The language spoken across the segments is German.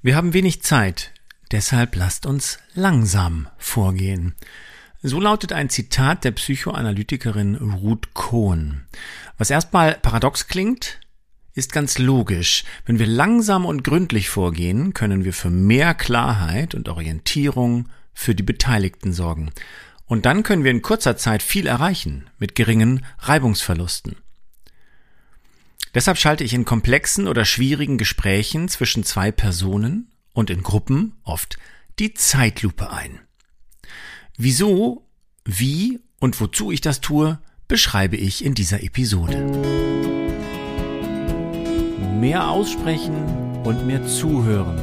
Wir haben wenig Zeit, deshalb lasst uns langsam vorgehen. So lautet ein Zitat der Psychoanalytikerin Ruth Kohn. Was erstmal paradox klingt, ist ganz logisch. Wenn wir langsam und gründlich vorgehen, können wir für mehr Klarheit und Orientierung für die Beteiligten sorgen. Und dann können wir in kurzer Zeit viel erreichen, mit geringen Reibungsverlusten. Deshalb schalte ich in komplexen oder schwierigen Gesprächen zwischen zwei Personen und in Gruppen oft die Zeitlupe ein. Wieso, wie und wozu ich das tue, beschreibe ich in dieser Episode. Mehr aussprechen und mehr zuhören.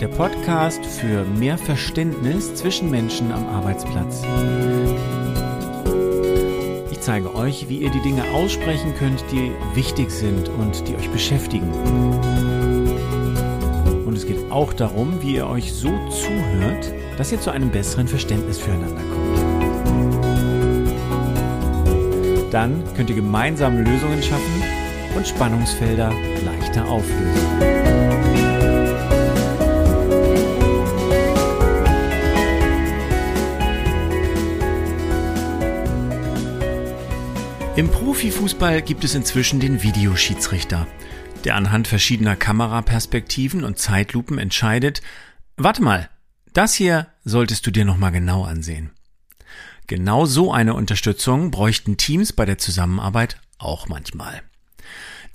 Der Podcast für mehr Verständnis zwischen Menschen am Arbeitsplatz zeige euch, wie ihr die Dinge aussprechen könnt, die wichtig sind und die euch beschäftigen. Und es geht auch darum, wie ihr euch so zuhört, dass ihr zu einem besseren Verständnis füreinander kommt. Dann könnt ihr gemeinsam Lösungen schaffen und Spannungsfelder leichter auflösen. Im Profifußball gibt es inzwischen den Videoschiedsrichter, der anhand verschiedener Kameraperspektiven und Zeitlupen entscheidet, warte mal, das hier solltest du dir nochmal genau ansehen. Genau so eine Unterstützung bräuchten Teams bei der Zusammenarbeit auch manchmal.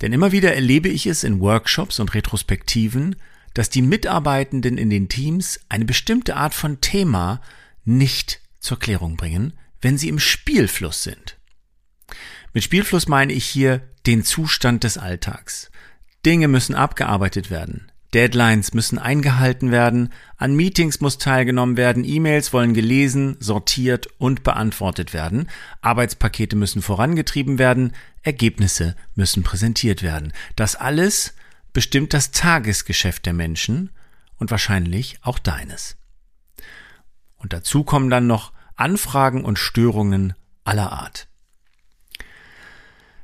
Denn immer wieder erlebe ich es in Workshops und Retrospektiven, dass die Mitarbeitenden in den Teams eine bestimmte Art von Thema nicht zur Klärung bringen, wenn sie im Spielfluss sind. Mit Spielfluss meine ich hier den Zustand des Alltags. Dinge müssen abgearbeitet werden. Deadlines müssen eingehalten werden, an Meetings muss teilgenommen werden, E-Mails wollen gelesen, sortiert und beantwortet werden, Arbeitspakete müssen vorangetrieben werden, Ergebnisse müssen präsentiert werden. Das alles bestimmt das Tagesgeschäft der Menschen und wahrscheinlich auch deines. Und dazu kommen dann noch Anfragen und Störungen aller Art.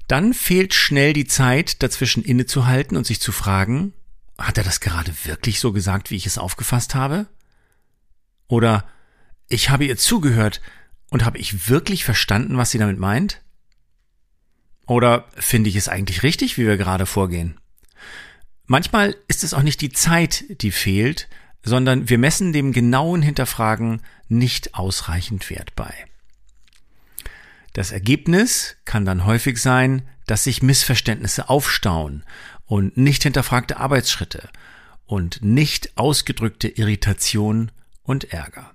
Dann fehlt schnell die Zeit, dazwischen innezuhalten und sich zu fragen, hat er das gerade wirklich so gesagt, wie ich es aufgefasst habe? Oder ich habe ihr zugehört und habe ich wirklich verstanden, was sie damit meint? Oder finde ich es eigentlich richtig, wie wir gerade vorgehen? Manchmal ist es auch nicht die Zeit, die fehlt, sondern wir messen dem genauen Hinterfragen nicht ausreichend Wert bei. Das Ergebnis kann dann häufig sein, dass sich Missverständnisse aufstauen und nicht hinterfragte Arbeitsschritte und nicht ausgedrückte Irritation und Ärger.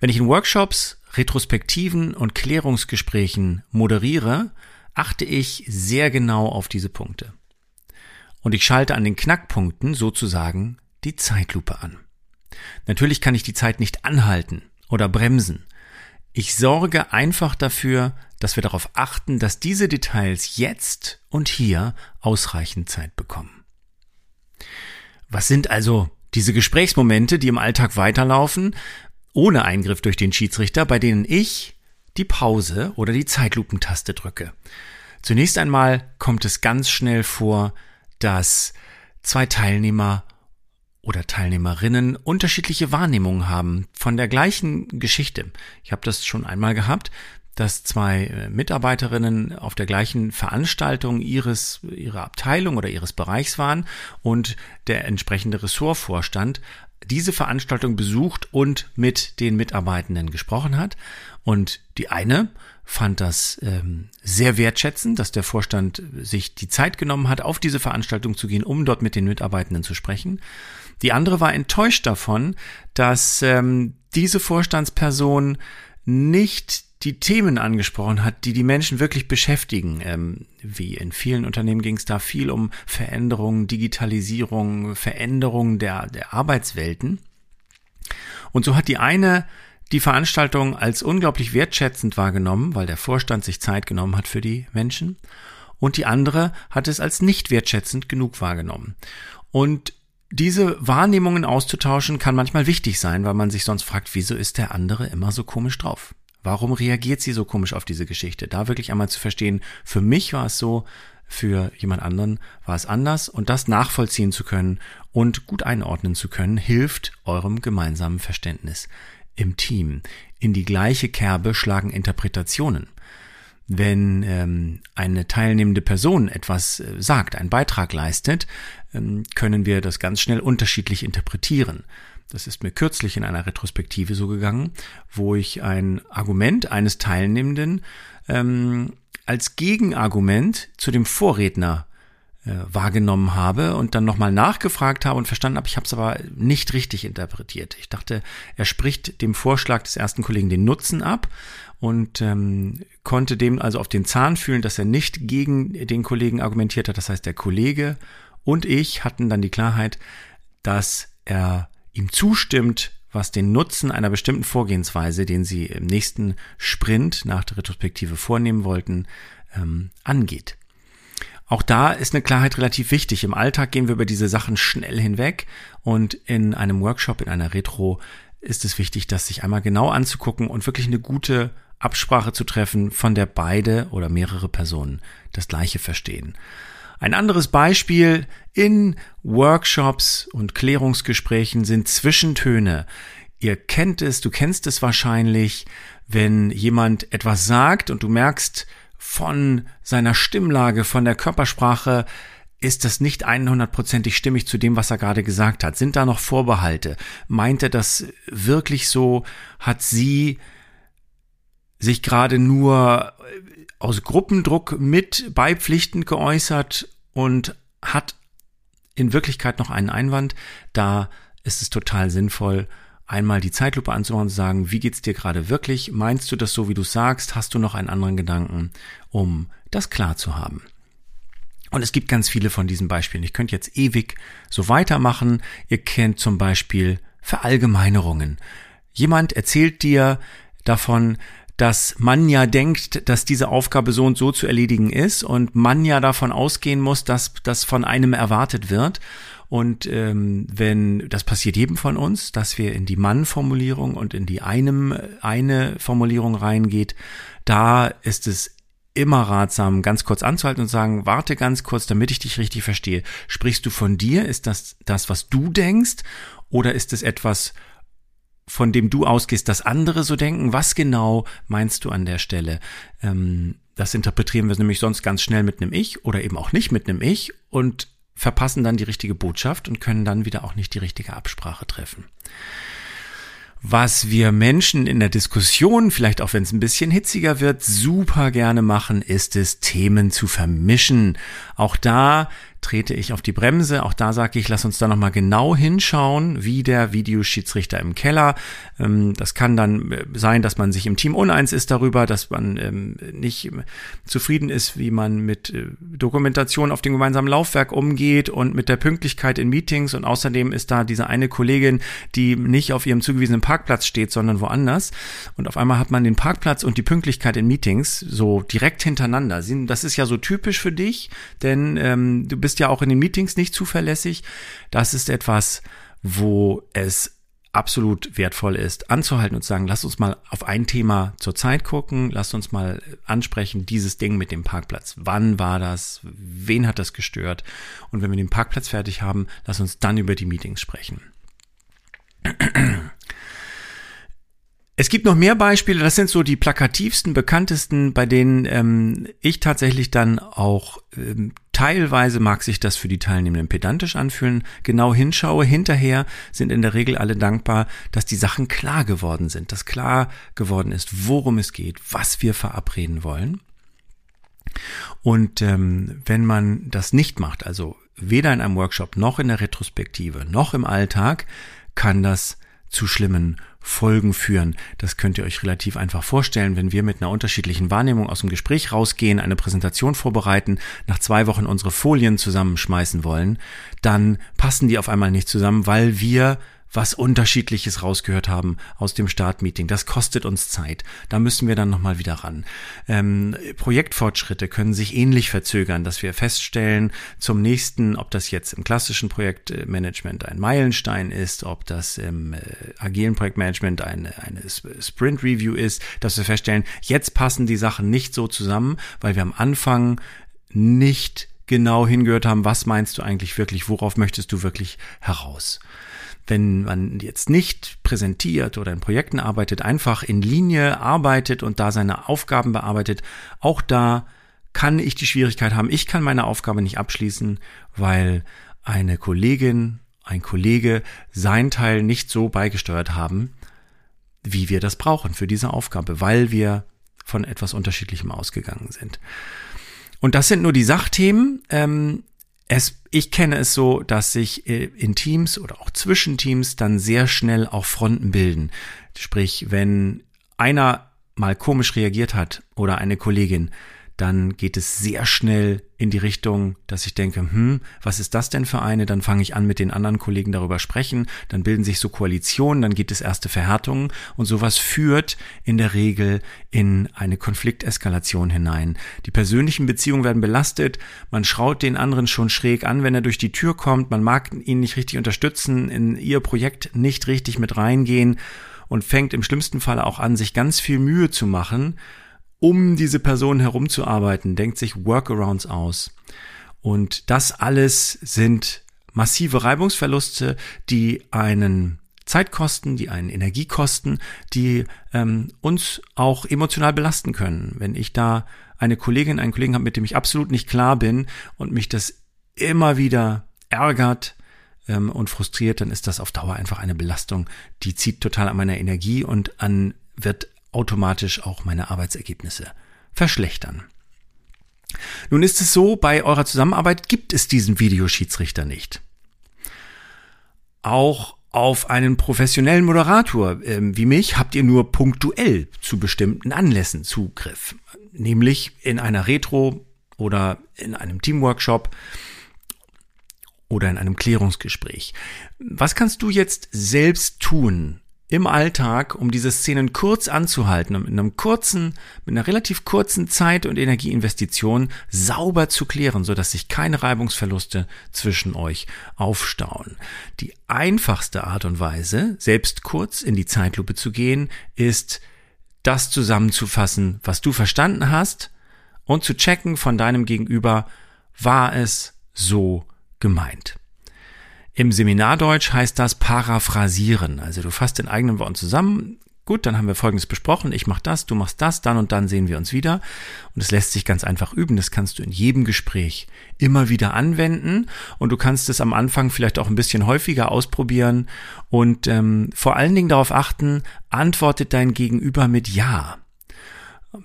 Wenn ich in Workshops, Retrospektiven und Klärungsgesprächen moderiere, achte ich sehr genau auf diese Punkte. Und ich schalte an den Knackpunkten sozusagen die Zeitlupe an. Natürlich kann ich die Zeit nicht anhalten oder bremsen, ich sorge einfach dafür, dass wir darauf achten, dass diese Details jetzt und hier ausreichend Zeit bekommen. Was sind also diese Gesprächsmomente, die im Alltag weiterlaufen, ohne Eingriff durch den Schiedsrichter, bei denen ich die Pause oder die Zeitlupentaste drücke? Zunächst einmal kommt es ganz schnell vor, dass zwei Teilnehmer oder Teilnehmerinnen unterschiedliche Wahrnehmungen haben von der gleichen Geschichte. Ich habe das schon einmal gehabt, dass zwei äh, Mitarbeiterinnen auf der gleichen Veranstaltung ihres ihrer Abteilung oder ihres Bereichs waren und der entsprechende Ressortvorstand diese Veranstaltung besucht und mit den Mitarbeitenden gesprochen hat. Und die eine fand das ähm, sehr wertschätzend, dass der Vorstand sich die Zeit genommen hat, auf diese Veranstaltung zu gehen, um dort mit den Mitarbeitenden zu sprechen. Die andere war enttäuscht davon, dass ähm, diese Vorstandsperson nicht die Themen angesprochen hat, die die Menschen wirklich beschäftigen. Ähm, wie in vielen Unternehmen ging es da viel um Veränderungen, Digitalisierung, Veränderungen der, der Arbeitswelten. Und so hat die eine die Veranstaltung als unglaublich wertschätzend wahrgenommen, weil der Vorstand sich Zeit genommen hat für die Menschen. Und die andere hat es als nicht wertschätzend genug wahrgenommen. Und diese Wahrnehmungen auszutauschen kann manchmal wichtig sein, weil man sich sonst fragt, wieso ist der andere immer so komisch drauf? Warum reagiert sie so komisch auf diese Geschichte? Da wirklich einmal zu verstehen, für mich war es so, für jemand anderen war es anders und das nachvollziehen zu können und gut einordnen zu können, hilft eurem gemeinsamen Verständnis im Team. In die gleiche Kerbe schlagen Interpretationen. Wenn ähm, eine teilnehmende Person etwas äh, sagt, einen Beitrag leistet, ähm, können wir das ganz schnell unterschiedlich interpretieren. Das ist mir kürzlich in einer Retrospektive so gegangen, wo ich ein Argument eines Teilnehmenden ähm, als Gegenargument zu dem Vorredner wahrgenommen habe und dann nochmal nachgefragt habe und verstanden habe, ich habe es aber nicht richtig interpretiert. Ich dachte, er spricht dem Vorschlag des ersten Kollegen den Nutzen ab und ähm, konnte dem also auf den Zahn fühlen, dass er nicht gegen den Kollegen argumentiert hat. Das heißt, der Kollege und ich hatten dann die Klarheit, dass er ihm zustimmt, was den Nutzen einer bestimmten Vorgehensweise, den sie im nächsten Sprint nach der Retrospektive vornehmen wollten, ähm, angeht. Auch da ist eine Klarheit relativ wichtig. Im Alltag gehen wir über diese Sachen schnell hinweg und in einem Workshop, in einer Retro ist es wichtig, das sich einmal genau anzugucken und wirklich eine gute Absprache zu treffen, von der beide oder mehrere Personen das Gleiche verstehen. Ein anderes Beispiel in Workshops und Klärungsgesprächen sind Zwischentöne. Ihr kennt es, du kennst es wahrscheinlich, wenn jemand etwas sagt und du merkst von seiner Stimmlage, von der Körpersprache, ist das nicht 100%ig stimmig zu dem, was er gerade gesagt hat? Sind da noch Vorbehalte? Meint er das wirklich so? Hat sie sich gerade nur aus Gruppendruck mit beipflichtend geäußert und hat in Wirklichkeit noch einen Einwand. Da ist es total sinnvoll, einmal die Zeitlupe anzumachen und zu sagen, wie geht's dir gerade wirklich? Meinst du das so, wie du sagst? Hast du noch einen anderen Gedanken, um das klar zu haben? Und es gibt ganz viele von diesen Beispielen. Ich könnte jetzt ewig so weitermachen. Ihr kennt zum Beispiel Verallgemeinerungen. Jemand erzählt dir davon, dass man ja denkt, dass diese Aufgabe so und so zu erledigen ist und man ja davon ausgehen muss, dass das von einem erwartet wird. Und ähm, wenn das passiert jedem von uns, dass wir in die Mann-Formulierung und in die einem eine Formulierung reingeht, da ist es immer ratsam, ganz kurz anzuhalten und sagen, warte ganz kurz, damit ich dich richtig verstehe. Sprichst du von dir? Ist das das, was du denkst? Oder ist es etwas, von dem du ausgehst, dass andere so denken. Was genau meinst du an der Stelle? Ähm, das interpretieren wir nämlich sonst ganz schnell mit einem Ich oder eben auch nicht mit einem Ich und verpassen dann die richtige Botschaft und können dann wieder auch nicht die richtige Absprache treffen. Was wir Menschen in der Diskussion, vielleicht auch wenn es ein bisschen hitziger wird, super gerne machen, ist es, Themen zu vermischen. Auch da trete ich auf die Bremse. Auch da sage ich, lass uns da nochmal genau hinschauen, wie der Videoschiedsrichter im Keller. Ähm, das kann dann äh, sein, dass man sich im Team uneins ist darüber, dass man ähm, nicht zufrieden ist, wie man mit äh, Dokumentation auf dem gemeinsamen Laufwerk umgeht und mit der Pünktlichkeit in Meetings. Und außerdem ist da diese eine Kollegin, die nicht auf ihrem zugewiesenen Parkplatz steht, sondern woanders. Und auf einmal hat man den Parkplatz und die Pünktlichkeit in Meetings so direkt hintereinander. Das ist ja so typisch für dich, denn ähm, du bist bist ja auch in den Meetings nicht zuverlässig. Das ist etwas, wo es absolut wertvoll ist, anzuhalten und zu sagen, lass uns mal auf ein Thema zur Zeit gucken, lass uns mal ansprechen, dieses Ding mit dem Parkplatz. Wann war das? Wen hat das gestört? Und wenn wir den Parkplatz fertig haben, lass uns dann über die Meetings sprechen. Es gibt noch mehr Beispiele, das sind so die plakativsten, bekanntesten, bei denen ähm, ich tatsächlich dann auch ähm, teilweise mag sich das für die Teilnehmenden pedantisch anfühlen, genau hinschaue. Hinterher sind in der Regel alle dankbar, dass die Sachen klar geworden sind, dass klar geworden ist, worum es geht, was wir verabreden wollen. Und ähm, wenn man das nicht macht, also weder in einem Workshop noch in der Retrospektive noch im Alltag, kann das zu schlimmen Folgen führen. Das könnt ihr euch relativ einfach vorstellen, wenn wir mit einer unterschiedlichen Wahrnehmung aus dem Gespräch rausgehen, eine Präsentation vorbereiten, nach zwei Wochen unsere Folien zusammenschmeißen wollen, dann passen die auf einmal nicht zusammen, weil wir was Unterschiedliches rausgehört haben aus dem Startmeeting. Das kostet uns Zeit. Da müssen wir dann nochmal wieder ran. Ähm, Projektfortschritte können sich ähnlich verzögern, dass wir feststellen zum nächsten, ob das jetzt im klassischen Projektmanagement ein Meilenstein ist, ob das im äh, agilen Projektmanagement eine, eine Sprint Review ist, dass wir feststellen, jetzt passen die Sachen nicht so zusammen, weil wir am Anfang nicht genau hingehört haben, was meinst du eigentlich wirklich, worauf möchtest du wirklich heraus. Wenn man jetzt nicht präsentiert oder in Projekten arbeitet, einfach in Linie arbeitet und da seine Aufgaben bearbeitet, auch da kann ich die Schwierigkeit haben, ich kann meine Aufgabe nicht abschließen, weil eine Kollegin, ein Kollege sein Teil nicht so beigesteuert haben, wie wir das brauchen für diese Aufgabe, weil wir von etwas Unterschiedlichem ausgegangen sind. Und das sind nur die Sachthemen. Ähm, es, ich kenne es so, dass sich äh, in Teams oder auch zwischen Teams dann sehr schnell auch Fronten bilden. Sprich, wenn einer mal komisch reagiert hat oder eine Kollegin, dann geht es sehr schnell in die Richtung, dass ich denke, hm, was ist das denn für eine? Dann fange ich an, mit den anderen Kollegen darüber sprechen, dann bilden sich so Koalitionen, dann gibt es erste Verhärtungen und sowas führt in der Regel in eine Konflikteskalation hinein. Die persönlichen Beziehungen werden belastet, man schraut den anderen schon schräg an, wenn er durch die Tür kommt, man mag ihn nicht richtig unterstützen, in ihr Projekt nicht richtig mit reingehen und fängt im schlimmsten Fall auch an, sich ganz viel Mühe zu machen, um diese Person herumzuarbeiten, denkt sich Workarounds aus. Und das alles sind massive Reibungsverluste, die einen Zeit kosten, die einen Energie kosten, die ähm, uns auch emotional belasten können. Wenn ich da eine Kollegin, einen Kollegen habe, mit dem ich absolut nicht klar bin und mich das immer wieder ärgert ähm, und frustriert, dann ist das auf Dauer einfach eine Belastung, die zieht total an meiner Energie und an wird automatisch auch meine Arbeitsergebnisse verschlechtern. Nun ist es so, bei eurer Zusammenarbeit gibt es diesen Videoschiedsrichter nicht. Auch auf einen professionellen Moderator äh, wie mich habt ihr nur punktuell zu bestimmten Anlässen Zugriff, nämlich in einer Retro oder in einem Teamworkshop oder in einem Klärungsgespräch. Was kannst du jetzt selbst tun, im Alltag, um diese Szenen kurz anzuhalten und mit einem kurzen, mit einer relativ kurzen Zeit- und Energieinvestition sauber zu klären, sodass sich keine Reibungsverluste zwischen euch aufstauen. Die einfachste Art und Weise, selbst kurz in die Zeitlupe zu gehen, ist das zusammenzufassen, was du verstanden hast und zu checken von deinem Gegenüber, war es so gemeint. Im Seminardeutsch heißt das paraphrasieren. Also du fasst in eigenen Worten zusammen. Gut, dann haben wir Folgendes besprochen. Ich mache das, du machst das, dann und dann sehen wir uns wieder. Und es lässt sich ganz einfach üben. Das kannst du in jedem Gespräch immer wieder anwenden. Und du kannst es am Anfang vielleicht auch ein bisschen häufiger ausprobieren. Und ähm, vor allen Dingen darauf achten, antwortet dein Gegenüber mit Ja.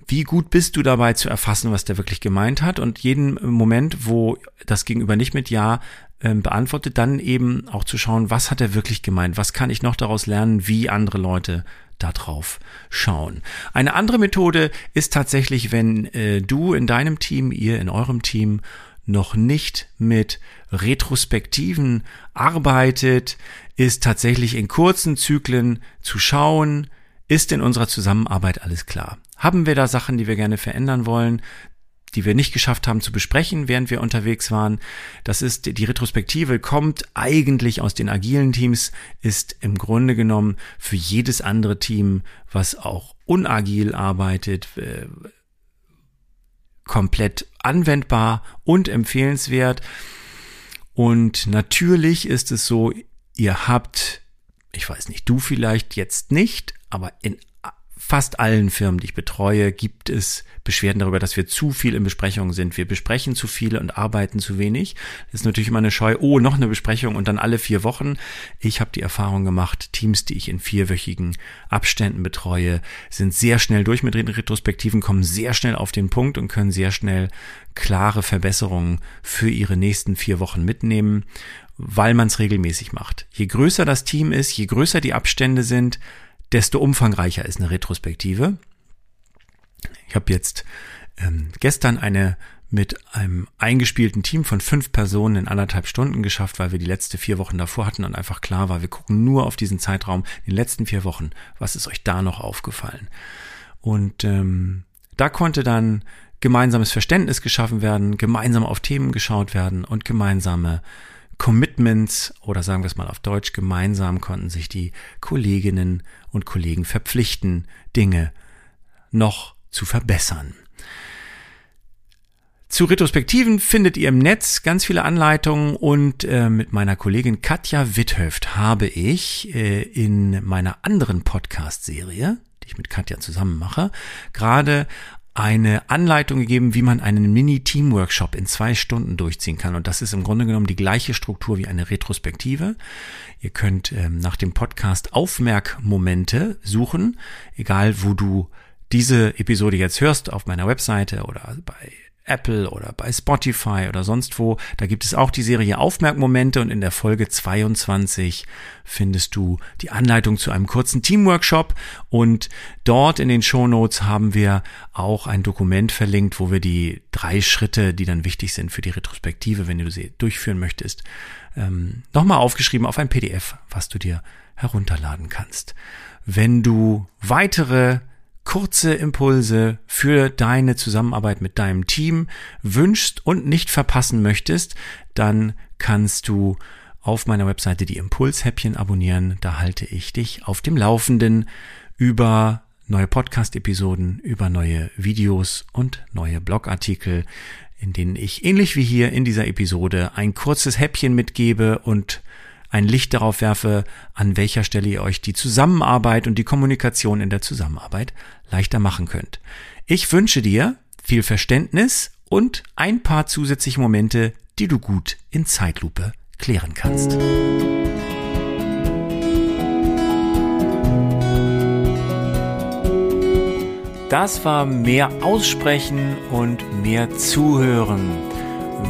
Wie gut bist du dabei zu erfassen, was der wirklich gemeint hat? Und jeden Moment, wo das Gegenüber nicht mit Ja ähm, beantwortet, dann eben auch zu schauen, was hat er wirklich gemeint, was kann ich noch daraus lernen, wie andere Leute darauf schauen. Eine andere Methode ist tatsächlich, wenn äh, du in deinem Team, ihr in eurem Team noch nicht mit Retrospektiven arbeitet, ist tatsächlich in kurzen Zyklen zu schauen, ist in unserer Zusammenarbeit alles klar? Haben wir da Sachen, die wir gerne verändern wollen? Die wir nicht geschafft haben zu besprechen, während wir unterwegs waren. Das ist, die Retrospektive kommt eigentlich aus den agilen Teams, ist im Grunde genommen für jedes andere Team, was auch unagil arbeitet, äh, komplett anwendbar und empfehlenswert. Und natürlich ist es so, ihr habt, ich weiß nicht, du vielleicht jetzt nicht, aber in fast allen Firmen, die ich betreue, gibt es Beschwerden darüber, dass wir zu viel in Besprechungen sind. Wir besprechen zu viel und arbeiten zu wenig. Das ist natürlich immer eine Scheu, oh, noch eine Besprechung und dann alle vier Wochen. Ich habe die Erfahrung gemacht, Teams, die ich in vierwöchigen Abständen betreue, sind sehr schnell durch mit Retrospektiven, kommen sehr schnell auf den Punkt und können sehr schnell klare Verbesserungen für ihre nächsten vier Wochen mitnehmen, weil man es regelmäßig macht. Je größer das Team ist, je größer die Abstände sind, desto umfangreicher ist eine Retrospektive. Ich habe jetzt ähm, gestern eine mit einem eingespielten Team von fünf Personen in anderthalb Stunden geschafft, weil wir die letzte vier Wochen davor hatten und einfach klar war, wir gucken nur auf diesen Zeitraum, den letzten vier Wochen, was ist euch da noch aufgefallen? Und ähm, da konnte dann gemeinsames Verständnis geschaffen werden, gemeinsam auf Themen geschaut werden und gemeinsame Commitments oder sagen wir es mal auf Deutsch, gemeinsam konnten sich die Kolleginnen und Kollegen verpflichten, Dinge noch zu verbessern. Zu Retrospektiven findet ihr im Netz ganz viele Anleitungen und äh, mit meiner Kollegin Katja Witthöft habe ich äh, in meiner anderen Podcast-Serie, die ich mit Katja zusammen mache, gerade eine Anleitung gegeben, wie man einen Mini-Team-Workshop in zwei Stunden durchziehen kann. Und das ist im Grunde genommen die gleiche Struktur wie eine Retrospektive. Ihr könnt ähm, nach dem Podcast Aufmerkmomente suchen, egal wo du diese Episode jetzt hörst, auf meiner Webseite oder bei Apple oder bei Spotify oder sonst wo. Da gibt es auch die Serie Aufmerkmomente und in der Folge 22 findest du die Anleitung zu einem kurzen Teamworkshop und dort in den Show Notes haben wir auch ein Dokument verlinkt, wo wir die drei Schritte, die dann wichtig sind für die Retrospektive, wenn du sie durchführen möchtest, ähm, nochmal aufgeschrieben auf ein PDF, was du dir herunterladen kannst. Wenn du weitere kurze Impulse für deine Zusammenarbeit mit deinem Team wünschst und nicht verpassen möchtest, dann kannst du auf meiner Webseite die Impulshäppchen abonnieren. Da halte ich dich auf dem Laufenden über neue Podcast-Episoden, über neue Videos und neue Blogartikel, in denen ich ähnlich wie hier in dieser Episode ein kurzes Häppchen mitgebe und ein Licht darauf werfe, an welcher Stelle ihr euch die Zusammenarbeit und die Kommunikation in der Zusammenarbeit leichter machen könnt. Ich wünsche dir viel Verständnis und ein paar zusätzliche Momente, die du gut in Zeitlupe klären kannst. Das war mehr Aussprechen und mehr Zuhören.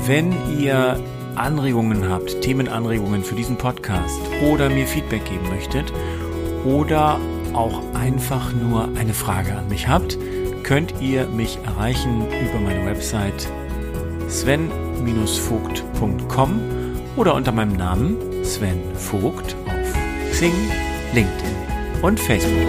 Wenn ihr Anregungen habt, Themenanregungen für diesen Podcast oder mir Feedback geben möchtet oder auch einfach nur eine Frage an mich habt, könnt ihr mich erreichen über meine Website sven-vogt.com oder unter meinem Namen Sven Vogt auf Xing, LinkedIn und Facebook.